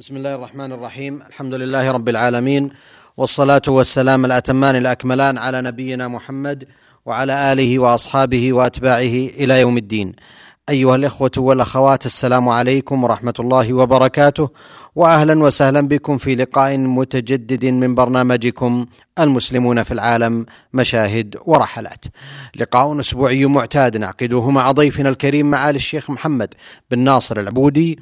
بسم الله الرحمن الرحيم الحمد لله رب العالمين والصلاه والسلام الاتمان الاكملان على نبينا محمد وعلى اله واصحابه واتباعه إلى يوم الدين أيها الإخوة والأخوات السلام عليكم ورحمة الله وبركاته واهلا وسهلا بكم في لقاء متجدد من برنامجكم المسلمون في العالم مشاهد ورحلات. لقاء أسبوعي معتاد نعقده مع ضيفنا الكريم معالي الشيخ محمد بن ناصر العبودي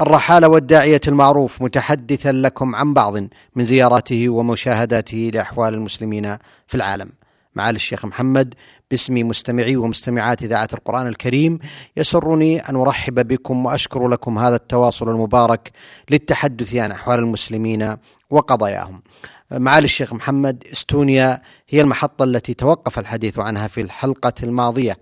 الرحالة والداعية المعروف متحدثا لكم عن بعض من زياراته ومشاهداته لأحوال المسلمين في العالم معالي الشيخ محمد باسم مستمعي ومستمعات إذاعة القرآن الكريم يسرني أن أرحب بكم وأشكر لكم هذا التواصل المبارك للتحدث عن أحوال المسلمين وقضاياهم. معالي الشيخ محمد إستونيا هي المحطة التي توقف الحديث عنها في الحلقة الماضية.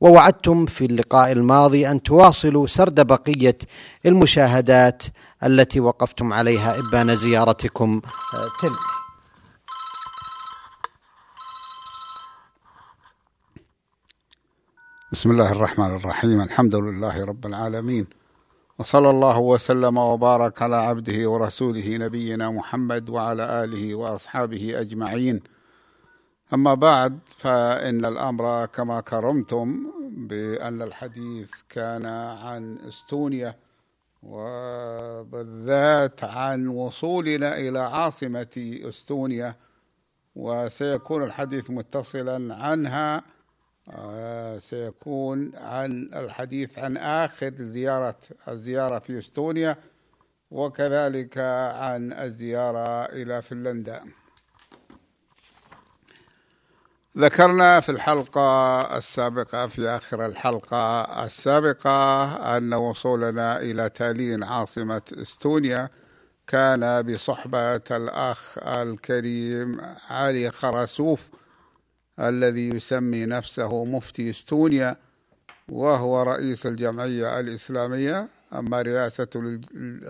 ووعدتم في اللقاء الماضي أن تواصلوا سرد بقية المشاهدات التي وقفتم عليها إبان زيارتكم. تلك بسم الله الرحمن الرحيم. الحمد لله رب العالمين. وصلى الله وسلم وبارك على عبده ورسوله نبينا محمد وعلى آله وأصحابه أجمعين. أما بعد فإن الأمر كما كرمتم بأن الحديث كان عن إستونيا وبالذات عن وصولنا إلى عاصمة إستونيا وسيكون الحديث متصلا عنها سيكون عن الحديث عن آخر زيارة الزيارة في إستونيا وكذلك عن الزيارة إلى فنلندا. ذكرنا في الحلقة السابقة في آخر الحلقة السابقة أن وصولنا إلى تالين عاصمة إستونيا. كان بصحبة الأخ الكريم علي خرسوف الذي يسمي نفسه مفتي استونيا وهو رئيس الجمعية الإسلامية أما رئاسته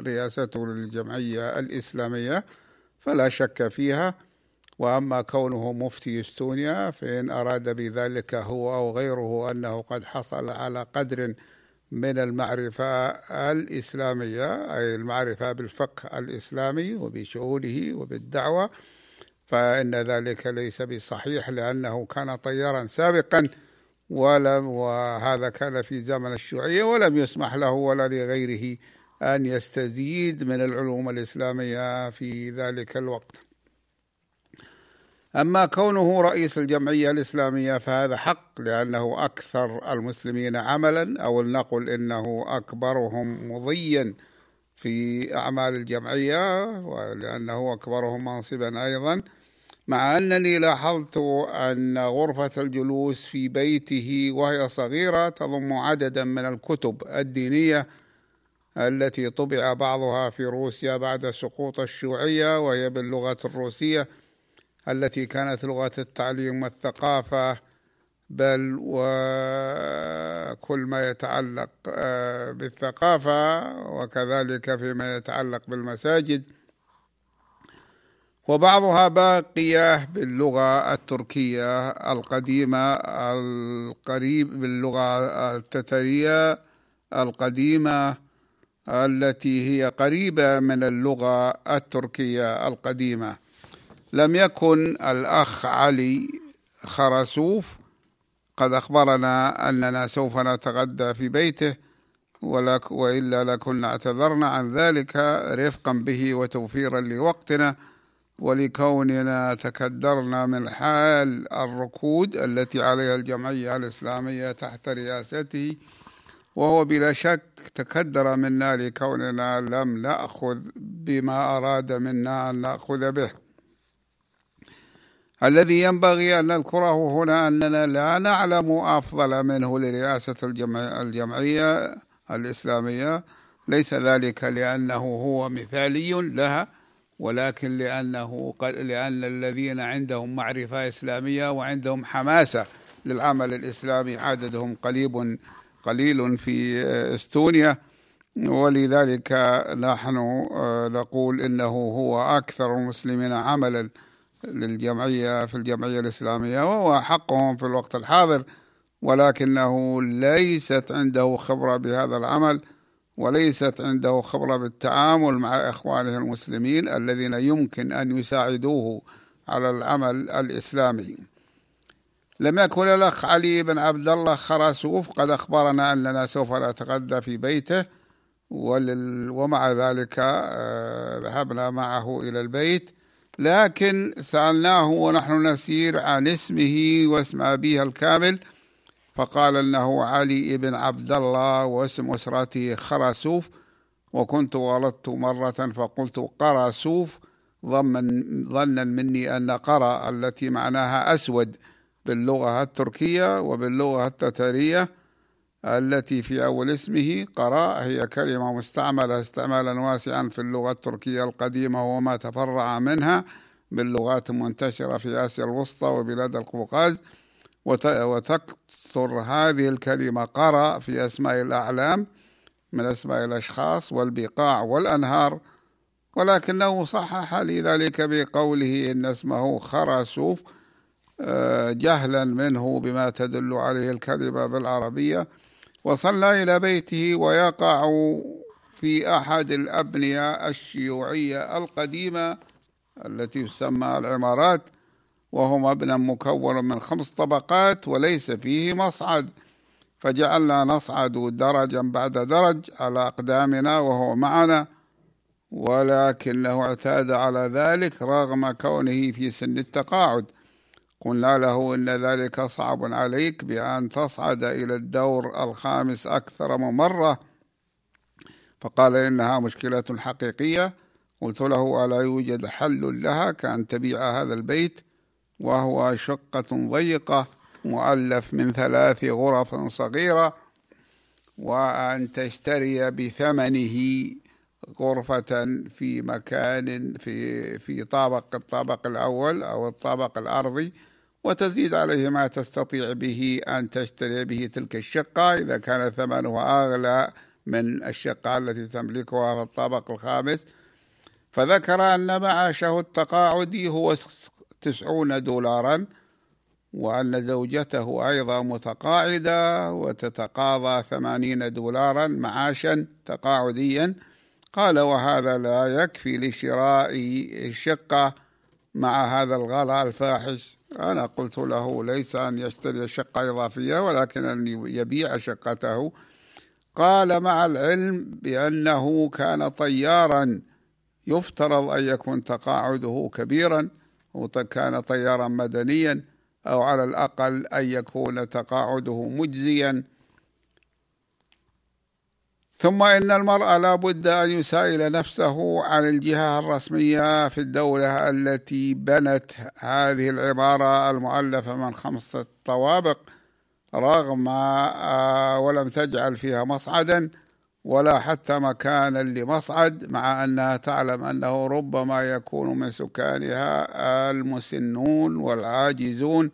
رئاسته للجمعية الإسلامية فلا شك فيها. وأما كونه مفتي استونيا فإن أراد بذلك هو أو غيره أنه قد حصل على قدر من المعرفة الإسلامية أي المعرفة بالفقه الإسلامي وبشؤونه وبالدعوة. فإن ذلك ليس بصحيح لأنه كان طيارا سابقا ولم وهذا كان في زمن الشيوعية ولم يسمح له ولا لغيره أن يستزيد من العلوم الإسلامية في ذلك الوقت. أما كونه رئيس الجمعية الإسلامية فهذا حق لأنه أكثر المسلمين عملا أو لنقل إنه أكبرهم مضيا في أعمال الجمعية ولأنه أكبرهم منصبا أيضا. مع أنني لاحظت أن غرفة الجلوس في بيته وهي صغيرة تضم عددا من الكتب الدينية التي طبع بعضها في روسيا بعد سقوط الشيوعية وهي باللغة الروسية التي كانت لغة التعليم والثقافة بل وكل ما يتعلق آه، بالثقافة وكذلك فيما يتعلق بالمساجد. وبعضها باقية باللغة التركية القديمة القريب باللغة التترية القديمة التي هي قريبة من اللغة التركية القديمة. لم يكن الأخ علي خرسوف. قد أخبرنا أننا سوف نتغدى في بيته ولك وإلا لكنا اعتذرنا عن ذلك رفقا به وتوفيرا لوقتنا. ولكوننا تكدرنا من حال الركود التي عليها الجمعية الإسلامية تحت رئاسته وهو بلا شك تكدر منا لكوننا لم نأخذ بما أراد منا أن نأخذ به. الذي ينبغي أن نذكره هنا أننا لا نعلم أفضل منه لرئاسة الجمعية الإسلامية ليس ذلك لأنه هو مثالي لها ولكن لأنه لأن الذين عندهم معرفة إسلامية وعندهم حماسة للعمل الإسلامي عددهم قليل قليل في إستونيا. ولذلك نحن آه، نقول إنه هو أكثر المسلمين عملا للجمعية في الجمعية الإسلامية وهو حقهم في الوقت الحاضر ولكنه ليست عنده خبرة بهذا العمل. وليست عنده خبرة بالتعامل مع إخوانه المسلمين الذين يمكن أن يساعدوه على العمل الإسلامي. لم يكن الأخ علي بن عبد الله خراسوف قد أخبرنا أننا سوف نتغدى في بيته ومع ذلك آه، ذهبنا معه إلى البيت. لكن سألناه ونحن نسير عن اسمه واسم أبيه الكامل. فقال إنه علي بن عبد الله واسم اسرته خرسوف وكنت غلطت مرة فقلت قرسوف ظنا مني أن قرى التي معناها أسود باللغة التركية وباللغة التترية التي في أول اسمه قراء هي كلمة مستعملة استعمالا واسعا في اللغة التركية القديمة وما تفرع منها باللغات المنتشرة في آسيا الوسطى وبلاد القوقاز. وتكثر هذه الكلمة قرأ في أسماء الأعلام من أسماء الأشخاص والبقاع والأنهار ولكنه صحح لي ذلك بقوله إن اسمه خرسوف آه، جهلا منه بما تدل عليه الكلمة بالعربية. وصلى إلى بيته ويقع في أحد الأبنية الشيوعية القديمة التي تسمى العمارات. وهو مبنى مكون من خمس طبقات وليس فيه مصعد. فجعلنا نصعد درجا بعد درج على أقدامنا وهو معنا ولكنه اعتاد على ذلك رغم كونه في سن التقاعد. قلنا له إن ذلك صعب عليك بأن تصعد إلى الدور الخامس أكثر من مرة فقال إنها مشكلة حقيقية. قلت له ألا يوجد حل لها كأن تبيع هذا البيت؟ وهو شقة ضيقة مؤلف من ثلاث غرف صغيرة وأن تشتري بثمنه غرفة في مكان في في طابق الطابق الأول أو الطابق الأرضي وتزيد عليه ما تستطيع به أن تشتري به تلك الشقة. إذا كان ثمنها أغلى من الشقة التي تملكها في الطابق الخامس. فذكر أن معاشه التقاعدي هو تسعون دولارا وأن زوجته أيضا متقاعدة وتتقاضى ثمانين دولارا معاشا تقاعديا. قال وهذا لا يكفي لشراء الشقة مع هذا الغلاء الفاحش. أنا قلت له ليس أن يشتري شقة إضافية ولكن أن يبيع شقته. قال مع العلم بأنه كان طيارا يفترض أن يكون تقاعده كبيرا. وكان طيارا مدنيا أو على الأقل أن يكون تقاعده مجزيا. ثم إن المرء لا بد أن يسائل نفسه عن الجهة الرسمية في الدولة التي بنت هذه العبارة المؤلفة من خمسة طوابق رغم آه، ولم تجعل فيها مصعدا. ولا حتى مكانا لمصعد مع أنها تعلم أنه ربما يكون من سكانها المسنون والعاجزون.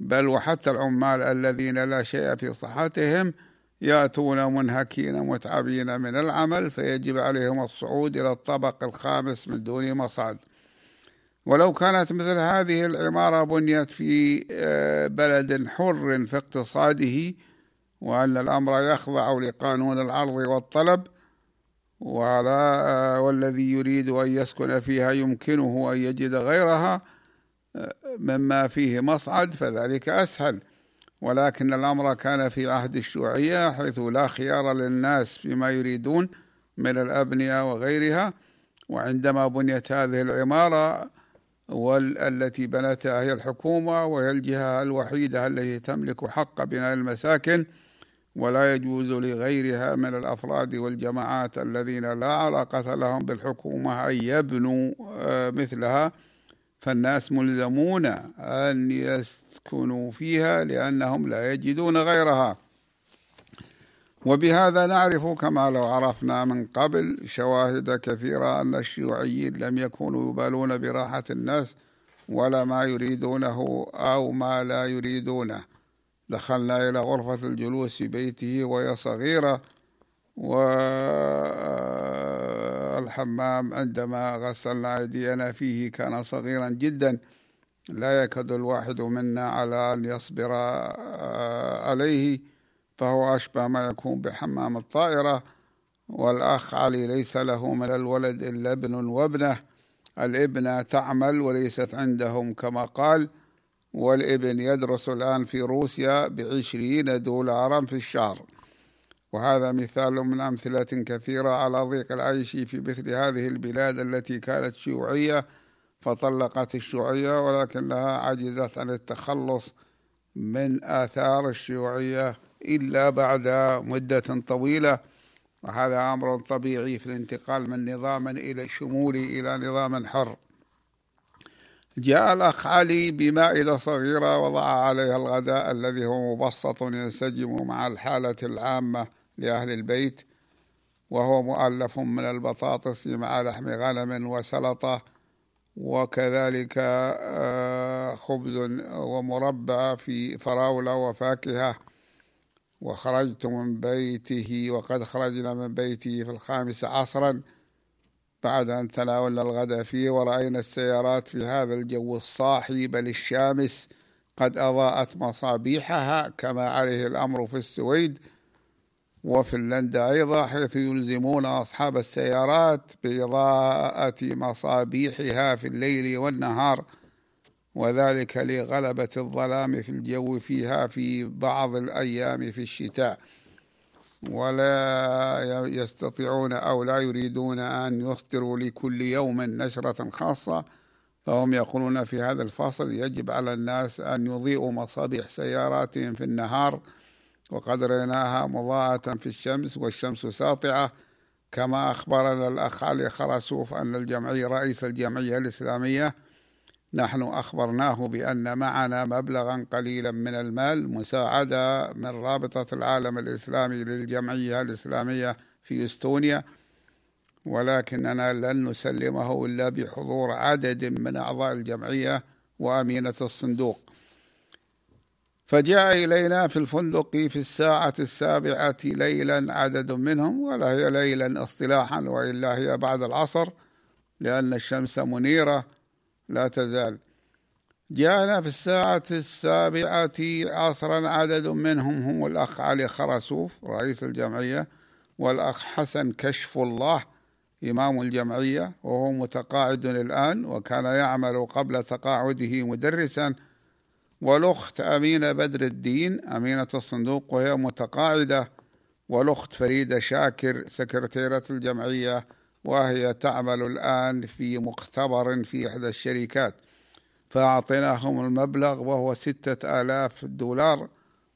بل وحتى العمال الذين لا شيء في صحتهم يأتون منهكين متعبين من العمل فيجب عليهم الصعود إلى الطبق الخامس من دون مصعد. ولو كانت مثل هذه العمارة بنيت في آه، بلد حر في اقتصاده وأن الأمر يخضع لقانون العرض والطلب وعلى والذي يريد أن يسكن فيها يمكنه أن يجد غيرها مما فيه مصعد فذلك أسهل. ولكن الأمر كان في عهد الشيوعية حيث لا خيار للناس فيما يريدون من الأبنية وغيرها. وعندما بنيت هذه العمارة والتي بنتها هي الحكومة وهي الجهة الوحيدة التي تملك حق بناء المساكن ولا يجوز لغيرها من الأفراد والجماعات الذين لا علاقة لهم بالحكومة أن يبنوا آه، مثلها. فالناس ملزمون أن يسكنوا فيها لأنهم لا يجدون غيرها. وبهذا نعرف كما لو عرفنا من قبل شواهد كثيرة أن الشيوعيين لم يكونوا يبالون براحة الناس ولا ما يريدونه أو ما لا يريدونه. دخلنا إلى غرفة الجلوس في بيته وهي صغيرة والحمام عندما غسلنا أيدينا فيه كان صغيرا جدا لا يكاد الواحد منا على أن يصبر عليه فهو أشبه ما يكون بحمام الطائرة والأخ علي ليس له من الولد إلا ابن وابنة الابنة تعمل وليست عندهم كما قال والابن يدرس الآن في روسيا بعشرين دولارا في الشهر. وهذا مثال من أمثلة كثيرة على ضيق العيش في مثل هذه البلاد التي كانت شيوعية فطلقت الشيوعية ولكنها عجزت عن التخلص من آثار الشيوعية إلا بعد مدة طويلة. وهذا أمر طبيعي في الانتقال من نظام إلى شمولي إلى نظام حر. جاء الأخ علي بمائدة صغيرة وضع عليها الغداء الذي هو مبسط ينسجم مع الحالة العامة لأهل البيت وهو مؤلف من البطاطس مع لحم غنم وسلطة وكذلك آه، خبز ومربى في فراولة وفاكهة. وخرجت من بيته وقد خرجنا من بيته في الخامس عصرا. بعد أن تناولنا الغداء فيه ورأينا السيارات في هذا الجو الصاحي بل الشامس قد أضاءت مصابيحها كما عليه الأمر في السويد وفنلندا أيضا حيث يلزمون أصحاب السيارات بإضاءة مصابيحها في الليل والنهار وذلك لغلبة الظلام في الجو فيها في بعض الأيام في الشتاء. ولا يستطيعون أو لا يريدون أن يصدروا لكل يوم نشرة خاصة فهم يقولون في هذا الفصل يجب على الناس أن يضيئوا مصابيح سياراتهم في النهار وقد رأيناها مضاءة في الشمس والشمس ساطعة. كما أخبرنا الأخ علي خرسوف أن الجمعية رئيس الجمعية الإسلامية نحن أخبرناه بأن معنا مبلغا قليلا من المال مساعدة من رابطة العالم الإسلامي للجمعية الإسلامية في إستونيا. ولكننا لن نسلمه إلا بحضور عدد من أعضاء الجمعية وأمينة الصندوق. فجاء إلينا في الفندق في الساعة السابعة ليلا عدد منهم ولا هي ليلا اصطلاحا وإلا هي بعد العصر لأن الشمس منيرة لا تزال. جاءنا في الساعة السابعة عصرا عدد منهم هم الأخ علي خرسوف رئيس الجمعية والأخ حسن كشف الله إمام الجمعية وهو متقاعد الآن وكان يعمل قبل تقاعده مدرسا. والأخت أمينة بدر الدين أمينة الصندوق وهي متقاعدة والأخت فريدة شاكر سكرتيرة الجمعية. وهي تعمل الآن في مختبر في إحدى الشركات. فأعطيناهم المبلغ وهو ستة آلاف دولار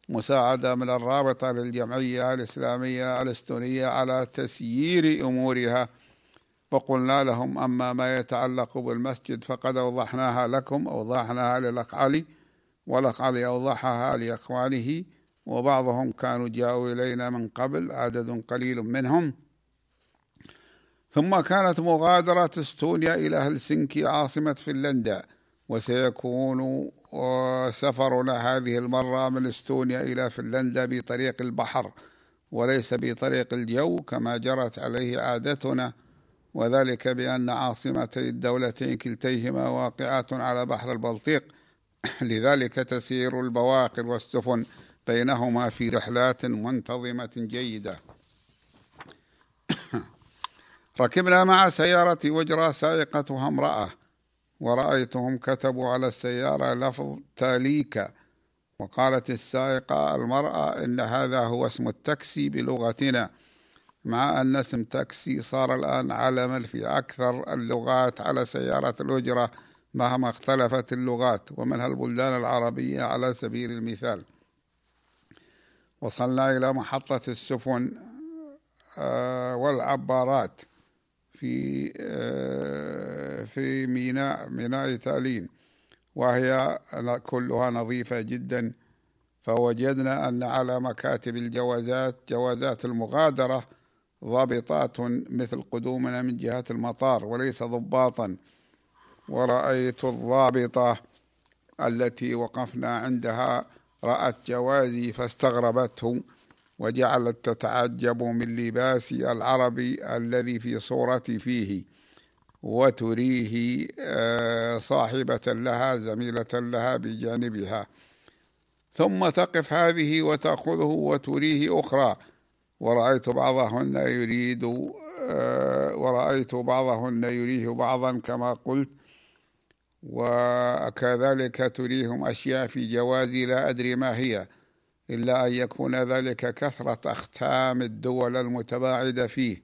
مساعدة من الرابطة للجمعية الإسلامية الإستونية على تسيير أمورها. وقلنا لهم أما ما يتعلق بالمسجد فقد أوضحناها لكم أوضحناها للأخ علي ولقد أوضحها لإخوانه وبعضهم كانوا جاءوا إلينا من قبل عدد قليل منهم. ثم كانت مغادرة استونيا إلى هلسنكي عاصمة فنلندا وسيكون سفرنا هذه المرة من استونيا إلى فنلندا بطريق البحر وليس بطريق الجو كما جرت عليه عادتنا وذلك بأن عاصمتي الدولتين كلتيهما واقعات على بحر البلطيق. لذلك تسير البواقر والسفن بينهما في رحلات منتظمة جيدة. ركبنا مع سيارة وجرى سائقتها امرأة. ورأيتهم كتبوا على السيارة لفظ تاليكا وقالت السائقة المرأة إن هذا هو اسم التاكسي بلغتنا مع أن اسم تاكسي صار الآن علما في أكثر اللغات على سيارة الأجرة مهما اختلفت اللغات ومنها البلدان العربية على سبيل المثال. وصلنا إلى محطة السفن آه، والعبارات. في آه، في ميناء ميناء تالين وهي كلها نظيفة جدا. فوجدنا أن على مكاتب الجوازات جوازات المغادرة ضابطات مثل قدومنا من جهة المطار وليس ضباطا. ورأيت الضابطة التي وقفنا عندها رأت جوازي فاستغربته. وجعلت تتعجب من لباسي العربي الذي في صورتي فيه وتريه آه، صاحبة لها زميلة لها بجانبها. ثم تقف هذه وتأخذه وتريه أخرى. ورأيت بعضهن يريد آه، ورأيت بعضهن يريه بعضا كما قلت. وكذلك تريهم أشياء في جوازي لا أدري ما هي. إلا أن يكون ذلك كثرة أختام الدول المتباعدة فيه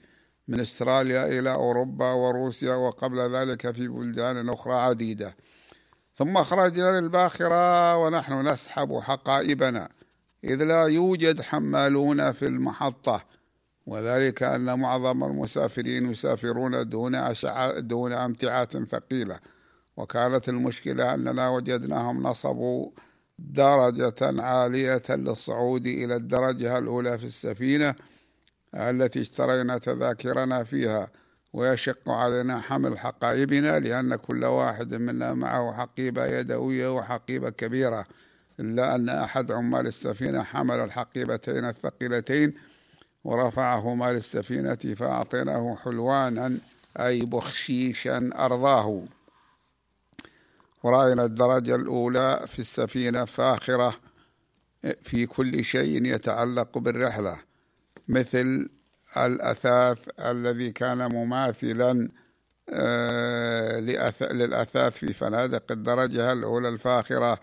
من أستراليا إلى أوروبا وروسيا وقبل ذلك في بلدان أخرى عديدة. ثم خرجنا للباخرة ونحن نسحب حقائبنا إذ لا يوجد حمالون في المحطة. وذلك أن معظم المسافرين يسافرون دون أشعة دون أمتعات ثقيلة. وكانت المشكلة أننا وجدناهم نصبوا درجة عالية للصعود إلى الدرجة الأولى في السفينة التي اشترينا تذاكرنا فيها ويشق علينا حمل حقائبنا لأن كل واحد منا معه حقيبة يدوية وحقيبة كبيرة إلا أن أحد عمال السفينة حمل الحقيبتين الثقيلتين ورفعهما للسفينة فأعطيناه حلوانا أي بخشيشا أرضاه. ورأينا الدرجة الأولى في السفينة فاخرة في كل شيء يتعلق بالرحلة مثل الأثاث الذي كان مماثلا آه، للأثاث في فنادق الدرجة الأولى الفاخرة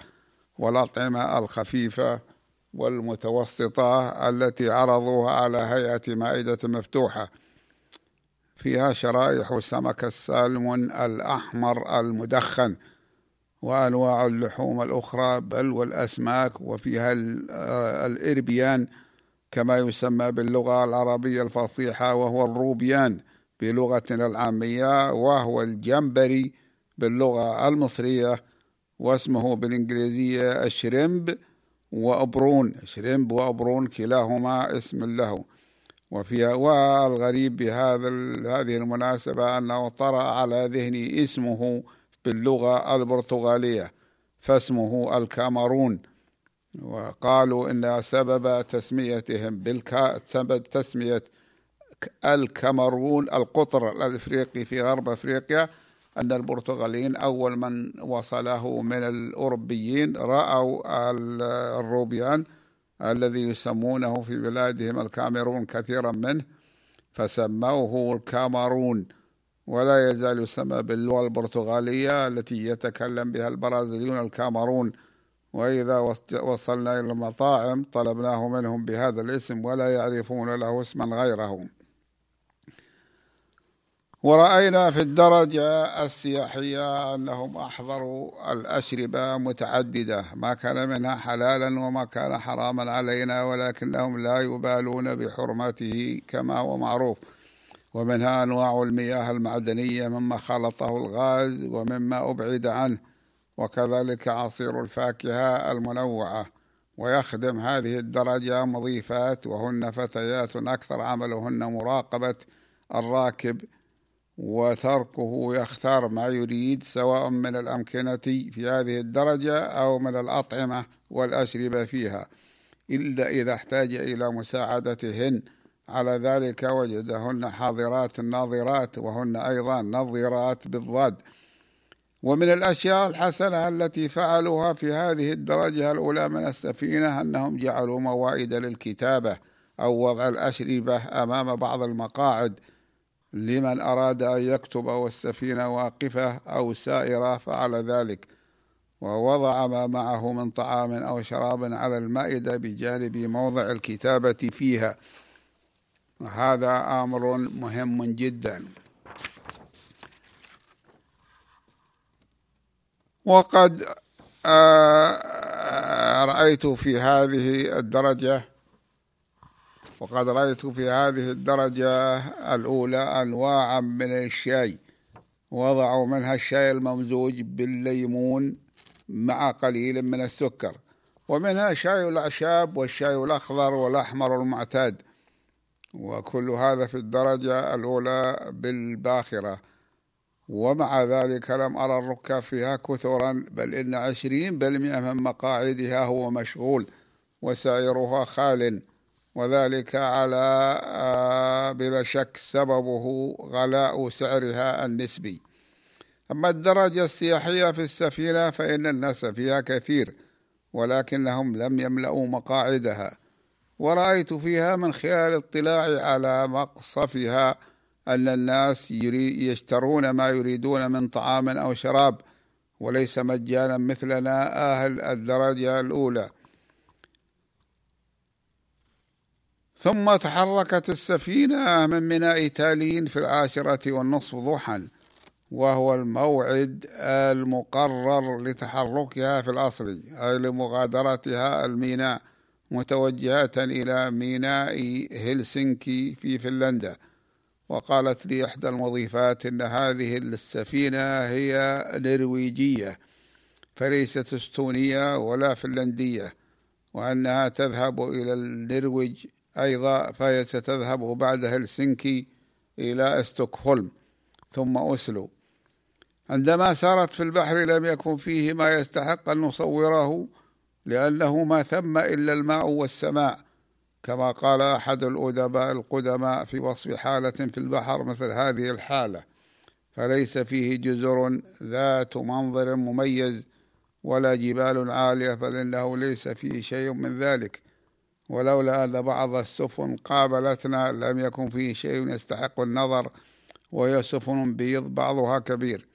والأطعمة الخفيفة والمتوسطة التي عرضوها على هيئة مائدة مفتوحة. فيها شرائح سمك السالمون الأحمر المدخن. وأنواع اللحوم الأخرى بل والأسماك وفيها الإربيان كما يسمى باللغة العربية الفصيحة وهو الروبيان بلغتنا العامية وهو الجمبري باللغة المصرية واسمه بالإنجليزية الشريمب وأبرون. شريمب وأبرون كلاهما اسم له. وفيها والغريب بهذا هذه المناسبة أنه طرأ على ذهني اسمه باللغة البرتغالية فاسمه الكامرون وقالوا إن سبب تسميتهم بالكا سبب تسمية الكامرون القطر الأفريقي في غرب أفريقيا أن البرتغاليين أول من وصله من الأوروبيين رأوا الروبيان الذي يسمونه في بلادهم الكاميرون كثيرا منه فسموه الكامرون ولا يزال يسمى باللغة البرتغالية التي يتكلم بها البرازيليون الكامرون وإذا وصلنا إلى المطاعم طلبناه منهم بهذا الاسم ولا يعرفون له اسما غيره. ورأينا في الدرجة السياحية أنهم أحضروا الأشربة متعددة. ما كان منها حلالا وما كان حراما علينا ولكنهم لا يبالون بحرمته كما هو معروف. ومنها أنواع المياه المعدنية مما خلطه الغاز ومما أبعد عنه وكذلك عصير الفاكهة المنوعة. ويخدم هذه الدرجة مضيفات وهن فتيات أكثر عملهن مراقبة الراكب وتركه يختار ما يريد سواء من الأمكنة في هذه الدرجة أو من الأطعمة والأشربة فيها إلا إذا احتاج إلى مساعدتهن. على ذلك وجدهن حاضرات ناظرات وهن أيضا نظيرات بالضاد. ومن الأشياء الحسنة التي فعلوها في هذه الدرجة الأولى من السفينة أنهم جعلوا موائد للكتابة أو وضع الأشربة أمام بعض المقاعد. لمن أراد أن يكتب والسفينة واقفة أو سائرة فعل ذلك. ووضع ما معه من طعام أو شراب على المائدة بجانب موضع الكتابة فيها. هذا أمر مهم جدا. وقد رأيت في هذه الدرجة وقد رأيت في هذه الدرجة الأولى أنواعا من الشاي. وضعوا منها الشاي الممزوج بالليمون مع قليل من السكر ومنها شاي الأعشاب والشاي الأخضر والأحمر المعتاد. وكل هذا في الدرجة الأولى بالباخرة. ومع ذلك لم أرى الركاب فيها كثرا بل إن عشرين بالمئة من مقاعدها هو مشغول وسائرها خال. وذلك على آه، بلا شك سببه غلاء سعرها النسبي. أما الدرجة السياحية في السفينة فإن الناس فيها كثير ولكنهم لم يملأوا مقاعدها. ورأيت فيها من خلال اطلاعي على مقصفها أن الناس يشترون ما يريدون من طعام أو شراب وليس مجانا مثلنا أهل الدرجة الأولى. ثم تحركت السفينة من ميناء تالين في العاشرة والنصف ضحى وهو الموعد المقرر لتحركها في الأصل أي لمغادرتها الميناء. متوجهة إلى ميناء هلسنكي في فنلندا وقالت لي إحدى المضيفات إن هذه السفينة هي نرويجية فليست إستونية ولا فنلندية وأنها تذهب إلى النرويج أيضا فهي ستذهب بعد هلسنكي إلى ستوكهولم ثم أسلو عندما سارت في البحر لم يكن فيه ما يستحق أن نصوره لأنه ما ثم إلا الماء والسماء كما قال أحد الأدباء القدماء في وصف حالة في البحر مثل هذه الحالة فليس فيه جزر ذات منظر مميز ولا جبال عالية بل إنه ليس فيه شيء من ذلك. ولولا أن بعض السفن قابلتنا لم يكن فيه شيء يستحق النظر وهي سفن بيض بعضها كبير.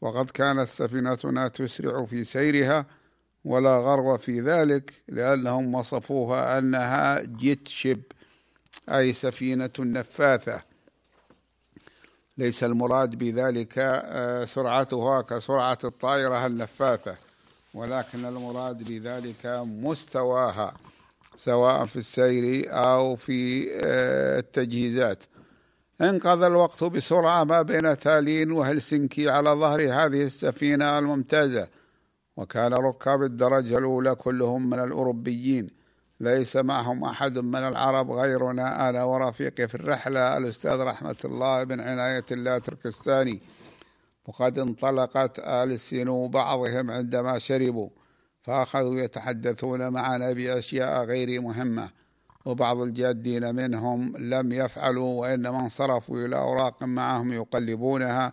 وقد كانت سفينتنا تسرع في سيرها ولا غرو في ذلك لأنهم وصفوها أنها جيت شيب أي سفينة نفاثة. ليس المراد بذلك آه، سرعتها كسرعة الطائرة النفاثة ولكن المراد بذلك مستواها سواء في السير أو في آه، التجهيزات. انقضى الوقت بسرعة ما بين تالين وهلسنكي على ظهر هذه السفينة الممتازة. وكان ركاب الدرجة الأولى كلهم من الأوروبيين. ليس معهم أحد من العرب غيرنا أنا ورفيقي في الرحلة الأستاذ رحمة الله بن عناية الله تركستاني وقد انطلقت ألسن بعضهم عندما شربوا فأخذوا يتحدثون معنا بأشياء غير مهمة. وبعض الجادين منهم لم يفعلوا وإنما انصرفوا إلى أوراق معهم يقلبونها.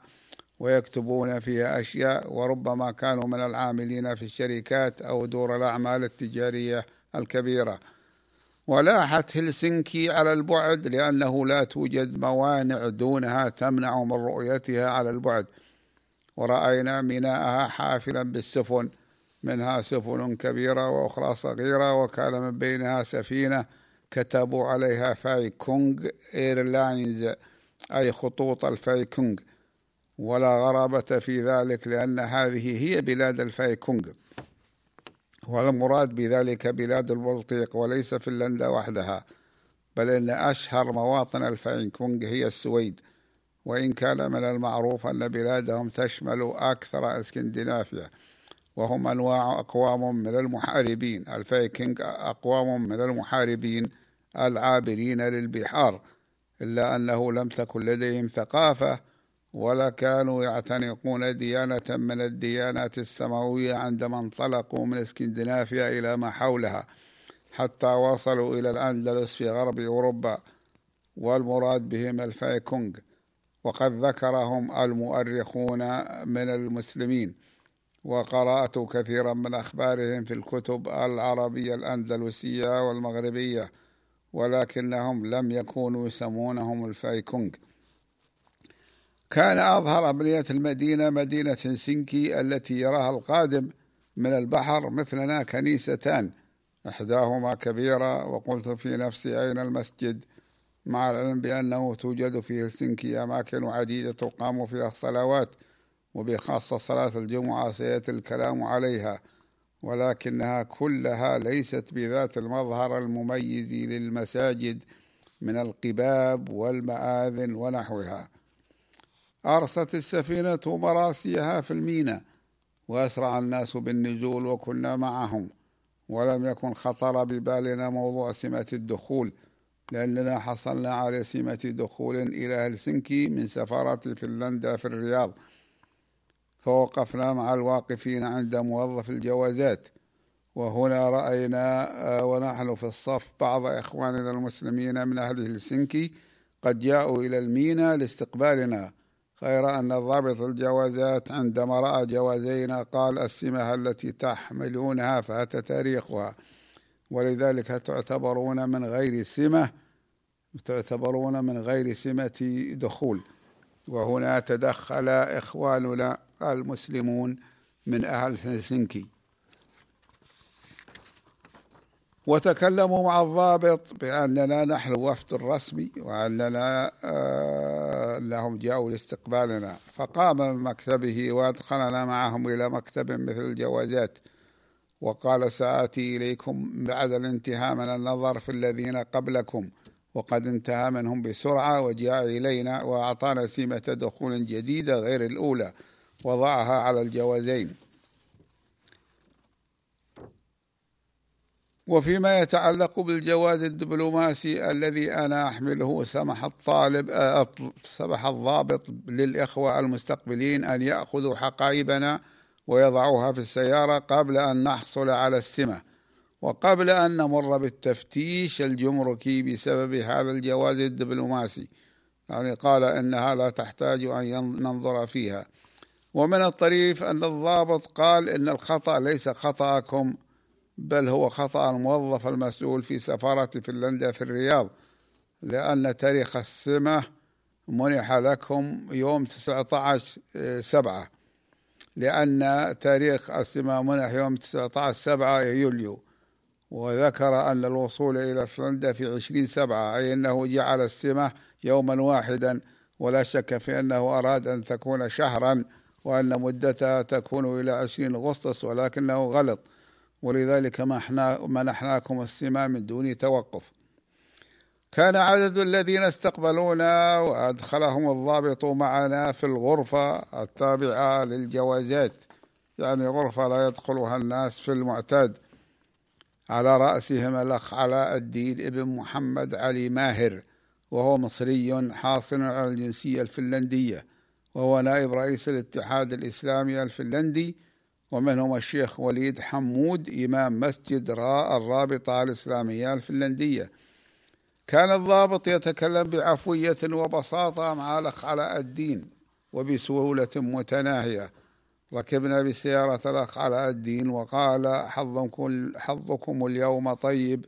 ويكتبون فيها أشياء وربما كانوا من العاملين في الشركات أو دور الأعمال التجارية الكبيرة. ولاحت هلسنكي على البعد لأنه لا توجد موانع دونها تمنع من رؤيتها على البعد. ورأينا ميناءها حافلا بالسفن منها سفن كبيرة وأخرى صغيرة وكان من بينها سفينة كتبوا عليها Viking Lines أي خطوط الفايكونغ. ولا غرابة في ذلك لأن هذه هي بلاد الفايكونغ. والمراد بذلك بلاد البلطيق وليس فنلندا وحدها بل إن أشهر مواطن الفايكونغ هي السويد. وإن كان من المعروف أن بلادهم تشمل أكثر إسكندنافيا وهم أنواع أقوام من المحاربين. الفايكنج أقوام من المحاربين العابرين للبحار إلا أنه لم تكن لديهم ثقافة ولا كانوا يعتنقون ديانة من الديانات السماوية عندما انطلقوا من اسكندنافيا إلى ما حولها حتى وصلوا إلى الأندلس في غرب أوروبا والمراد بهم الفايكونغ. وقد ذكرهم المؤرخون من المسلمين. وقرأت كثيرا من أخبارهم في الكتب العربية الأندلسية والمغربية ولكنهم لم يكونوا يسمونهم الفايكونغ. كان أظهر أبنية المدينة مدينة هلسنكي التي يراها القادم من البحر مثلنا كنيستان. إحداهما كبيرة وقلت في نفسي أين المسجد؟ مع العلم بأنه توجد في هلسنكي أماكن عديدة تقام فيها الصلوات وبخاصة صلاة الجمعة سيأتي الكلام عليها ولكنها كلها ليست بذات المظهر المميز للمساجد من القباب والمآذن ونحوها. أرست السفينة مراسيها في الميناء وأسرع الناس بالنزول وكنا معهم ولم يكن خطر ببالنا موضوع سمة الدخول لأننا حصلنا على سمة دخول إلى هلسنكي من سفارة فنلندا في الرياض. فوقفنا مع الواقفين عند موظف الجوازات وهنا رأينا آه، ونحن في الصف بعض إخواننا المسلمين من أهل هلسنكي قد جاءوا إلى المينا لاستقبالنا. غير أن ضابط الجوازات عندما رأى جوازينا قال السمة التي تحملونها فات تاريخها. ولذلك تعتبرون من غير سمة؟ تعتبرون من غير سمة دخول. وهنا تدخل إخواننا المسلمون من أهل هلسنكي. وتكلموا مع الضابط بأننا نحن وفد الرسمي وأننا آه لهم جاءوا لاستقبالنا. فقام من مكتبه وأدخلنا معهم إلى مكتب مثل الجوازات وقال سآتي إليكم بعد الانتهاء من النظر في الذين قبلكم وقد انتهى منهم بسرعة وجاء إلينا وأعطانا سمة دخول جديدة غير الأولى وضعها على الجوازين. وفيما يتعلق بالجواز الدبلوماسي الذي أنا أحمله سمح الطالب آه، سمح الضابط للإخوة المستقبلين أن يأخذوا حقائبنا ويضعوها في السيارة قبل أن نحصل على السمة. وقبل أن نمر بالتفتيش الجمركي بسبب هذا الجواز الدبلوماسي. يعني قال إنها لا تحتاج أن ننظر فيها. ومن الطريف أن الضابط قال إن الخطأ ليس خطأكم بل هو خطأ الموظف المسؤول في سفارة فنلندا في الرياض لأن تاريخ السمة منح لكم يوم 19 سبعة. لأن تاريخ السمة منح يوم 19 سبعة يوليو. وذكر أن الوصول إلى فنلندا في 20 سبعة أي أنه جعل السمة يوما واحدا. ولا شك في أنه أراد أن تكون شهرا وأن مدتها تكون إلى 20 أغسطس ولكنه غلط. ولذلك منحناكم السماء من دون توقف. كان عدد الذين استقبلونا وأدخلهم الضابط معنا في الغرفة التابعة للجوازات. يعني غرفة لا يدخلها الناس في المعتاد. على رأسهم الأخ علاء الدين ابن محمد علي ماهر وهو مصري حاصل على الجنسية الفنلندية وهو نائب رئيس الاتحاد الإسلامي الفنلندي ومنهم الشيخ وليد حمود إمام مسجد راء الرابطة الإسلامية الفنلندية. كان الضابط يتكلم بعفوية وبساطة مع الأخ علاء الدين وبسهولة متناهية. ركبنا بسيارة الأخ علاء الدين وقال حظكم, حظكم اليوم طيب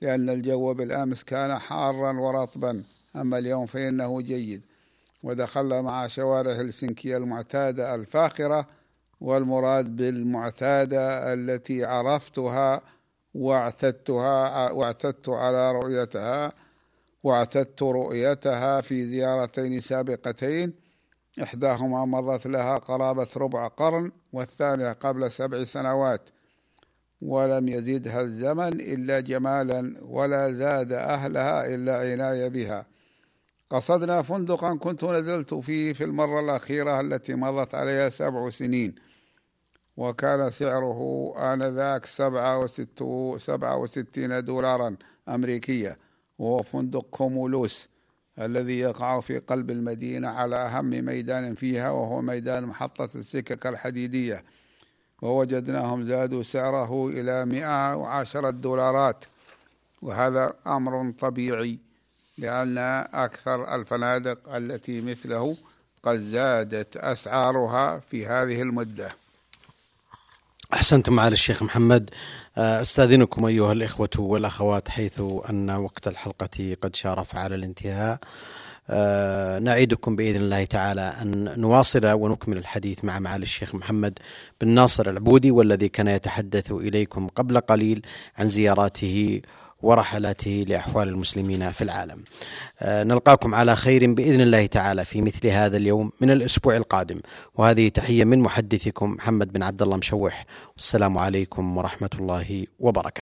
لأن الجو بالأمس كان حارا ورطبا. أما اليوم فإنه جيد. ودخلنا مع شوارع هلسنكي المعتادة الفاخرة والمراد بالمعتادة التي عرفتها واعتدتها واعتدت على رؤيتها واعتدت رؤيتها في زيارتين سابقتين. إحداهما مضت لها قرابة ربع قرن والثانية قبل سبع سنوات. ولم يزدها الزمن إلا جمالا ولا زاد أهلها إلا عناية بها. قصدنا فندقا كنت نزلت فيه في المرة الأخيرة التي مضت عليها سبع سنين. وكان سعره آنذاك سبعة, وستو سبعة وستين دولارا أمريكية. وهو فندق كومولوس الذي يقع في قلب المدينة على أهم ميدان فيها وهو ميدان محطة السكك الحديدية. ووجدناهم زادوا سعره إلى مئة وعشرة دولارات. وهذا أمر طبيعي لأن أكثر الفنادق التي مثله قد زادت أسعارها في هذه المدة. أحسنتم معالي الشيخ محمد. آه، أستاذنكم أيها الإخوة والأخوات حيث أن وقت الحلقة قد شارف على الانتهاء. آه، نعيدكم بإذن الله تعالى أن نواصل ونكمل الحديث مع معالي الشيخ محمد بن ناصر العبودي والذي كان يتحدث إليكم قبل قليل عن زياراته ورحلاته لأحوال المسلمين في العالم. آه، نلقاكم على خير بإذن الله تعالى في مثل هذا اليوم من الأسبوع القادم وهذه تحية من محدثكم محمد بن عبد الله مشوح والسلام عليكم ورحمة الله وبركاته.